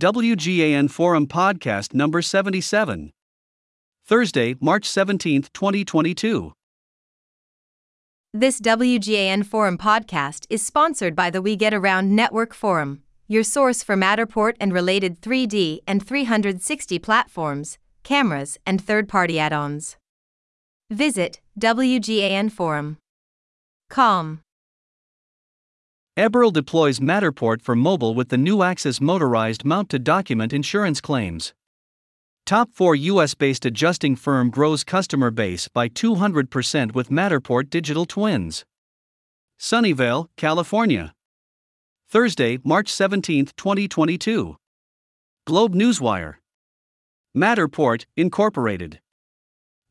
WGAN Forum Podcast number 77. Thursday, March 17, 2022. This WGAN Forum podcast is sponsored by the We Get Around Network Forum, your source for Matterport and related 3D and 360 platforms, cameras, and third party add ons. Visit WGAN Forum. Com. Eberl deploys Matterport for mobile with the new Axis motorized mount to document insurance claims. Top 4 US based adjusting firm grows customer base by 200% with Matterport digital twins. Sunnyvale, California. Thursday, March 17, 2022. Globe Newswire. Matterport, Incorporated.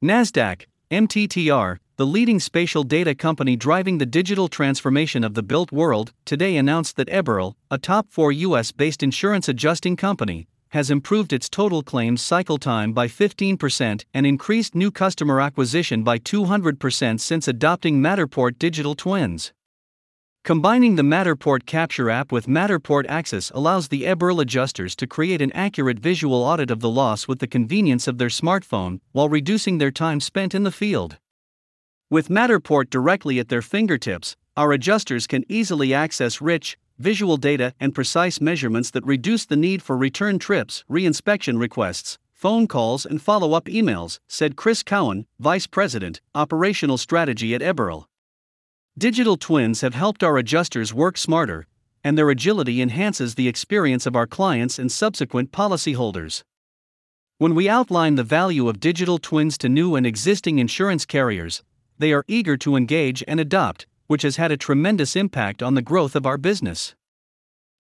NASDAQ, MTTR, the leading spatial data company driving the digital transformation of the built world, today announced that Eberl, a top 4 US based insurance adjusting company, has improved its total claims cycle time by 15% and increased new customer acquisition by 200% since adopting Matterport digital twins. Combining the Matterport Capture app with Matterport Axis allows the Eberl adjusters to create an accurate visual audit of the loss with the convenience of their smartphone while reducing their time spent in the field. With Matterport directly at their fingertips, our adjusters can easily access rich, visual data and precise measurements that reduce the need for return trips, reinspection requests, phone calls, and follow up emails, said Chris Cowan, Vice President, Operational Strategy at Eberl. Digital twins have helped our adjusters work smarter, and their agility enhances the experience of our clients and subsequent policyholders. When we outline the value of digital twins to new and existing insurance carriers, they are eager to engage and adopt, which has had a tremendous impact on the growth of our business.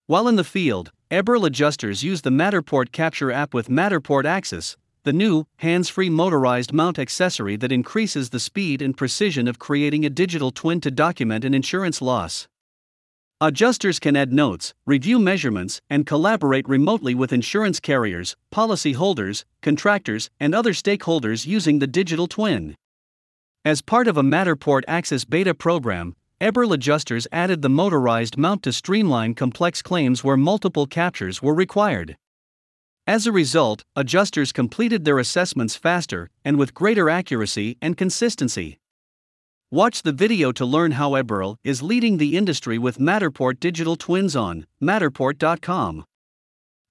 While in the field, Eberl adjusters use the Matterport Capture app with Matterport Axis, the new, hands free motorized mount accessory that increases the speed and precision of creating a digital twin to document an insurance loss. Adjusters can add notes, review measurements, and collaborate remotely with insurance carriers, policyholders, contractors, and other stakeholders using the digital twin. As part of a Matterport Axis beta program, Eberl adjusters added the motorized mount to streamline complex claims where multiple captures were required. As a result, adjusters completed their assessments faster and with greater accuracy and consistency. Watch the video to learn how Eberl is leading the industry with Matterport digital twins on matterport.com.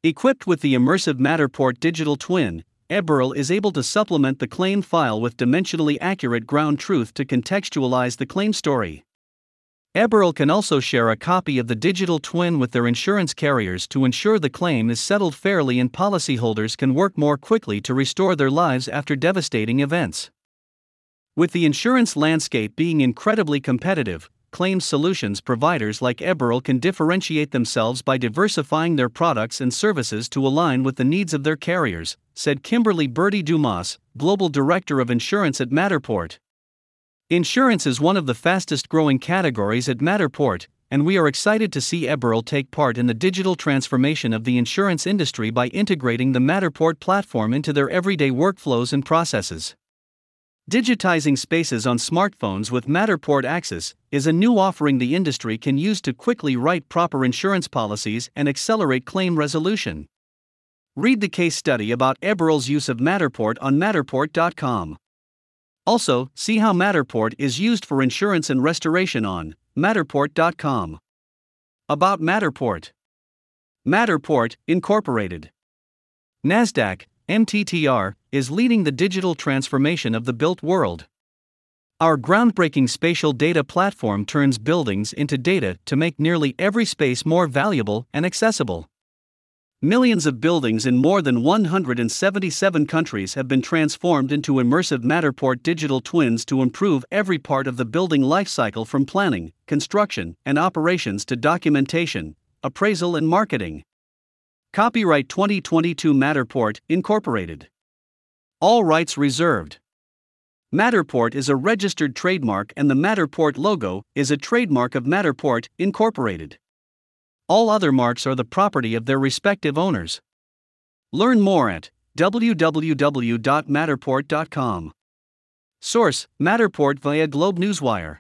Equipped with the immersive Matterport digital twin, Eberl is able to supplement the claim file with dimensionally accurate ground truth to contextualize the claim story. Eberl can also share a copy of the digital twin with their insurance carriers to ensure the claim is settled fairly and policyholders can work more quickly to restore their lives after devastating events. With the insurance landscape being incredibly competitive, claims solutions providers like Eberl can differentiate themselves by diversifying their products and services to align with the needs of their carriers, said Kimberly Birdie Dumas, Global Director of Insurance at Matterport. Insurance is one of the fastest growing categories at Matterport, and we are excited to see Eberl take part in the digital transformation of the insurance industry by integrating the Matterport platform into their everyday workflows and processes. Digitizing spaces on smartphones with Matterport Axis is a new offering the industry can use to quickly write proper insurance policies and accelerate claim resolution. Read the case study about Eberl's use of Matterport on Matterport.com. Also, see how Matterport is used for insurance and restoration on Matterport.com. About Matterport Matterport, Incorporated. NASDAQ, MTTR, is leading the digital transformation of the built world. Our groundbreaking spatial data platform turns buildings into data to make nearly every space more valuable and accessible. Millions of buildings in more than 177 countries have been transformed into immersive Matterport digital twins to improve every part of the building lifecycle from planning, construction, and operations to documentation, appraisal, and marketing. Copyright 2022 Matterport, Incorporated. All rights reserved. Matterport is a registered trademark and the Matterport logo is a trademark of Matterport, Incorporated. All other marks are the property of their respective owners. Learn more at www.matterport.com. Source Matterport via Globe Newswire.